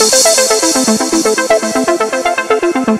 あっ!